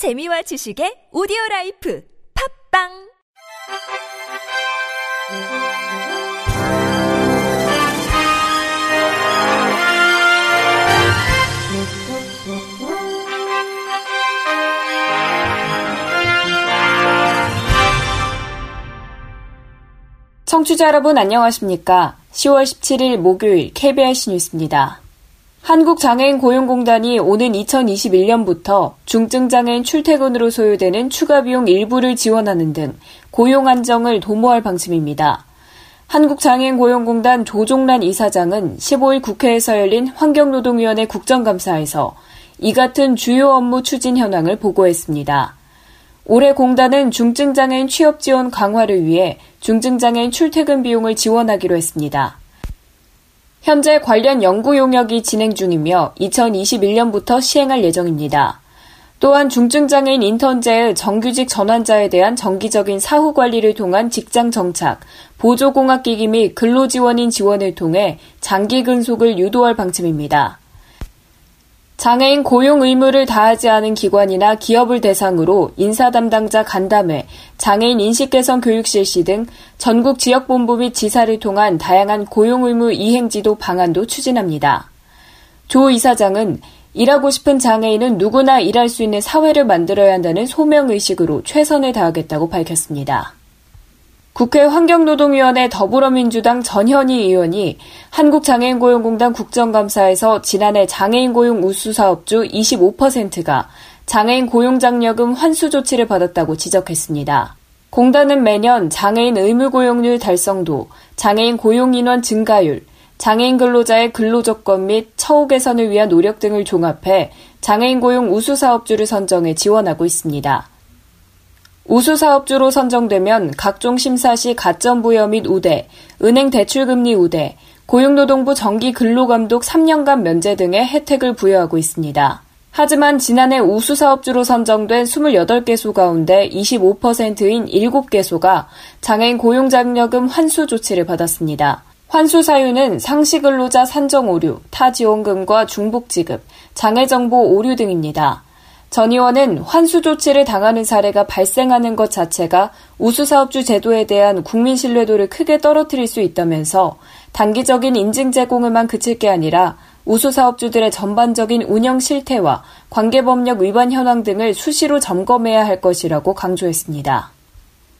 재미와 지식의 오디오 라이프 팝빵 청취자 여러분 안녕하십니까? 10월 17일 목요일 KBS 뉴스입니다. 한국장애인 고용공단이 오는 2021년부터 중증장애인 출퇴근으로 소요되는 추가 비용 일부를 지원하는 등 고용 안정을 도모할 방침입니다. 한국장애인 고용공단 조종란 이사장은 15일 국회에서 열린 환경노동위원회 국정감사에서 이 같은 주요 업무 추진 현황을 보고했습니다. 올해 공단은 중증장애인 취업 지원 강화를 위해 중증장애인 출퇴근 비용을 지원하기로 했습니다. 현재 관련 연구 용역이 진행 중이며 2021년부터 시행할 예정입니다. 또한 중증장애인 인턴제의 정규직 전환자에 대한 정기적인 사후 관리를 통한 직장 정착, 보조공학기기 및 근로지원인 지원을 통해 장기 근속을 유도할 방침입니다. 장애인 고용 의무를 다하지 않은 기관이나 기업을 대상으로 인사 담당자 간담회, 장애인 인식 개선 교육 실시 등 전국 지역 본부 및 지사를 통한 다양한 고용 의무 이행 지도 방안도 추진합니다. 조 이사장은 일하고 싶은 장애인은 누구나 일할 수 있는 사회를 만들어야 한다는 소명 의식으로 최선을 다하겠다고 밝혔습니다. 국회 환경노동위원회 더불어민주당 전현희 의원이 한국장애인고용공단 국정감사에서 지난해 장애인 고용 우수 사업주 25%가 장애인 고용장려금 환수 조치를 받았다고 지적했습니다. 공단은 매년 장애인 의무 고용률 달성도, 장애인 고용 인원 증가율, 장애인 근로자의 근로조건 및 처우 개선을 위한 노력 등을 종합해 장애인 고용 우수 사업주를 선정해 지원하고 있습니다. 우수 사업주로 선정되면 각종 심사 시 가점 부여 및 우대, 은행 대출금리 우대, 고용노동부 정기 근로감독 3년간 면제 등의 혜택을 부여하고 있습니다. 하지만 지난해 우수 사업주로 선정된 28개소 가운데 25%인 7개소가 장애인 고용장려금 환수 조치를 받았습니다. 환수 사유는 상시 근로자 산정 오류, 타 지원금과 중복 지급, 장애 정보 오류 등입니다. 전 의원은 환수 조치를 당하는 사례가 발생하는 것 자체가 우수사업주 제도에 대한 국민 신뢰도를 크게 떨어뜨릴 수 있다면서 단기적인 인증 제공을만 그칠 게 아니라 우수사업주들의 전반적인 운영 실태와 관계법력 위반 현황 등을 수시로 점검해야 할 것이라고 강조했습니다.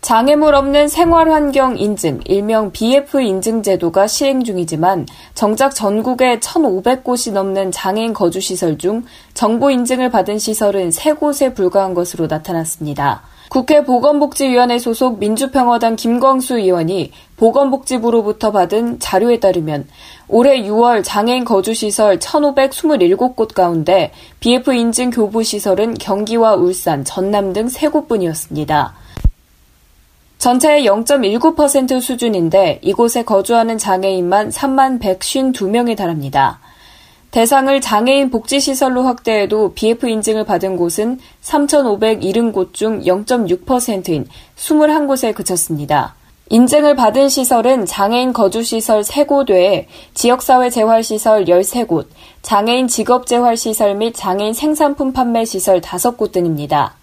장애물 없는 생활환경 인증, 일명 BF 인증 제도가 시행 중이지만 정작 전국에 1,500곳이 넘는 장애인 거주시설 중 정보 인증을 받은 시설은 3곳에 불과한 것으로 나타났습니다. 국회 보건복지위원회 소속 민주평화당 김광수 의원이 보건복지부로부터 받은 자료에 따르면 올해 6월 장애인 거주시설 1,527곳 가운데 BF 인증 교부시설은 경기와 울산, 전남 등 3곳뿐이었습니다. 전체의 0.19% 수준인데 이곳에 거주하는 장애인만 3만 152명에 달합니다. 대상을 장애인 복지시설로 확대해도 BF 인증을 받은 곳은 3,570곳 중 0.6%인 21곳에 그쳤습니다. 인증을 받은 시설은 장애인 거주시설 3곳 외에 지역사회 재활시설 13곳, 장애인 직업재활시설 및 장애인 생산품 판매시설 5곳 등입니다.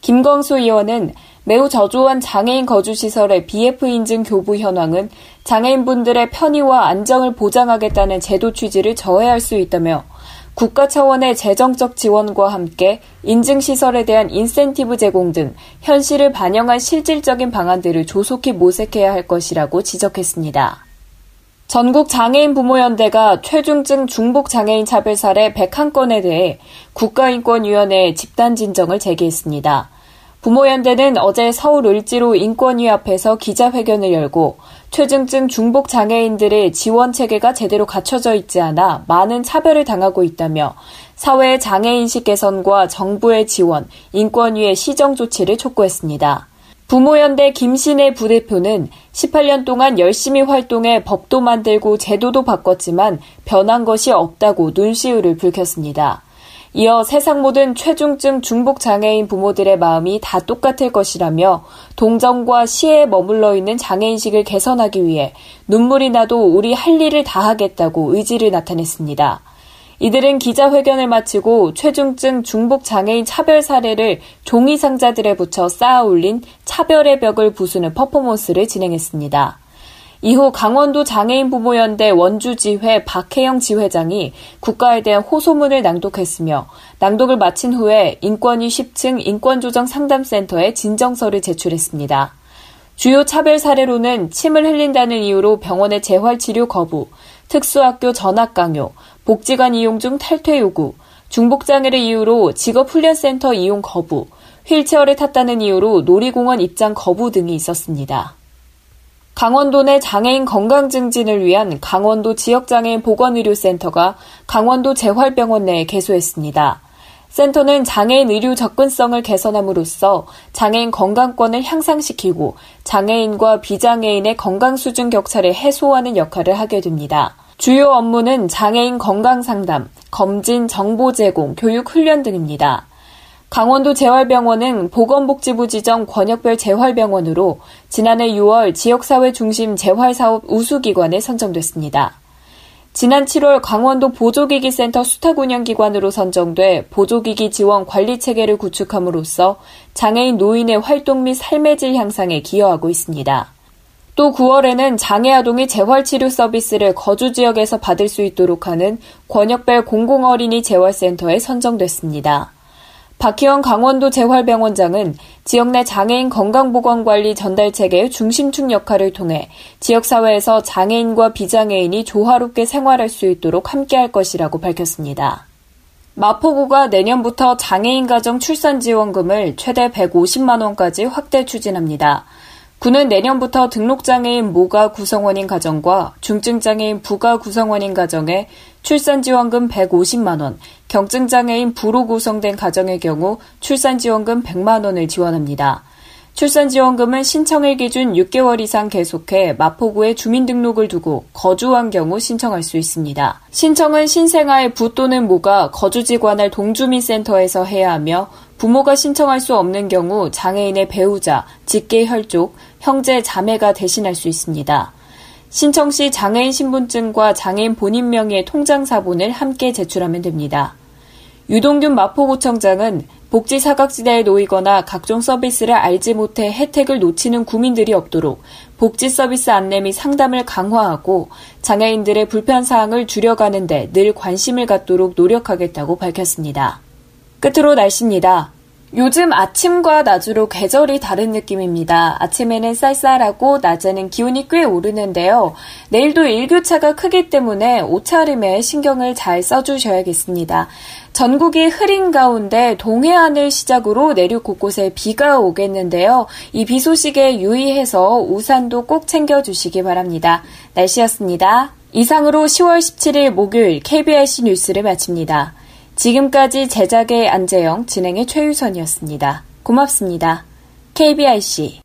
김광수 의원은 매우 저조한 장애인 거주시설의 BF 인증 교부 현황은 장애인분들의 편의와 안정을 보장하겠다는 제도 취지를 저해할 수 있다며 국가 차원의 재정적 지원과 함께 인증시설에 대한 인센티브 제공 등 현실을 반영한 실질적인 방안들을 조속히 모색해야 할 것이라고 지적했습니다. 전국 장애인 부모연대가 최중증 중복 장애인 차별 사례 101건에 대해 국가인권위원회에 집단 진정을 제기했습니다. 부모연대는 어제 서울 을지로 인권위 앞에서 기자회견을 열고 최중증 중복 장애인들의 지원 체계가 제대로 갖춰져 있지 않아 많은 차별을 당하고 있다며 사회의 장애인식 개선과 정부의 지원, 인권위의 시정 조치를 촉구했습니다. 부모연대 김신혜 부대표는 18년 동안 열심히 활동해 법도 만들고 제도도 바꿨지만 변한 것이 없다고 눈시울을 붉혔습니다. 이어 세상 모든 최중증 중복 장애인 부모들의 마음이 다 똑같을 것이라며 동정과 시에 머물러 있는 장애인식을 개선하기 위해 눈물이 나도 우리 할 일을 다 하겠다고 의지를 나타냈습니다. 이들은 기자회견을 마치고 최중증 중복 장애인 차별 사례를 종이 상자들에 붙여 쌓아 올린 차별의 벽을 부수는 퍼포먼스를 진행했습니다. 이후 강원도 장애인 부모연대 원주지회 박혜영 지회장이 국가에 대한 호소문을 낭독했으며 낭독을 마친 후에 인권위 10층 인권조정 상담센터에 진정서를 제출했습니다. 주요 차별 사례로는 침을 흘린다는 이유로 병원의 재활 치료 거부, 특수학교 전학 강요, 복지관 이용 중 탈퇴 요구, 중복장애를 이유로 직업훈련센터 이용 거부, 휠체어를 탔다는 이유로 놀이공원 입장 거부 등이 있었습니다. 강원도 내 장애인 건강 증진을 위한 강원도 지역장애인 보건의료센터가 강원도 재활병원 내에 개소했습니다. 센터는 장애인 의료 접근성을 개선함으로써 장애인 건강권을 향상시키고 장애인과 비장애인의 건강 수준 격차를 해소하는 역할을 하게 됩니다. 주요 업무는 장애인 건강 상담, 검진, 정보 제공, 교육 훈련 등입니다. 강원도 재활병원은 보건복지부 지정 권역별 재활병원으로 지난해 6월 지역사회 중심 재활사업 우수기관에 선정됐습니다. 지난 7월 강원도 보조기기센터 수탁운영기관으로 선정돼 보조기기 지원 관리 체계를 구축함으로써 장애인 노인의 활동 및 삶의 질 향상에 기여하고 있습니다. 또 9월에는 장애 아동이 재활 치료 서비스를 거주 지역에서 받을 수 있도록 하는 권역별 공공어린이 재활센터에 선정됐습니다. 박희원 강원도 재활병원장은 지역 내 장애인 건강보건관리 전달 체계의 중심축 역할을 통해 지역사회에서 장애인과 비장애인이 조화롭게 생활할 수 있도록 함께할 것이라고 밝혔습니다. 마포구가 내년부터 장애인 가정 출산 지원금을 최대 150만 원까지 확대 추진합니다. 구는 내년부터 등록장애인 모가 구성원인 가정과 중증장애인 부가 구성원인 가정에 출산지원금 150만원, 경증장애인 부로 구성된 가정의 경우 출산지원금 100만원을 지원합니다. 출산지원금은 신청일 기준 6개월 이상 계속해 마포구에 주민등록을 두고 거주한 경우 신청할 수 있습니다. 신청은 신생아의 부 또는 모가 거주지 관할 동주민센터에서 해야 하며 부모가 신청할 수 없는 경우 장애인의 배우자, 직계 혈족, 형제, 자매가 대신할 수 있습니다. 신청 시 장애인 신분증과 장애인 본인 명의의 통장 사본을 함께 제출하면 됩니다. 유동균 마포구청장은 복지 사각지대에 놓이거나 각종 서비스를 알지 못해 혜택을 놓치는 구민들이 없도록 복지 서비스 안내 및 상담을 강화하고 장애인들의 불편 사항을 줄여가는 데 늘 관심을 갖도록 노력하겠다고 밝혔습니다. 끝으로 날씨입니다. 요즘 아침과 낮으로 계절이 다른 느낌입니다. 아침에는 쌀쌀하고 낮에는 기온이 꽤 오르는데요. 내일도 일교차가 크기 때문에 옷차림에 신경을 잘 써주셔야겠습니다. 전국이 흐린 가운데 동해안을 시작으로 내륙 곳곳에 비가 오겠는데요. 이 비 소식에 유의해서 우산도 꼭 챙겨주시기 바랍니다. 날씨였습니다. 이상으로 10월 17일 목요일 KBRC 뉴스를 마칩니다. 지금까지 제작의 안재영, 진행의 최유선이었습니다. 고맙습니다. KBIC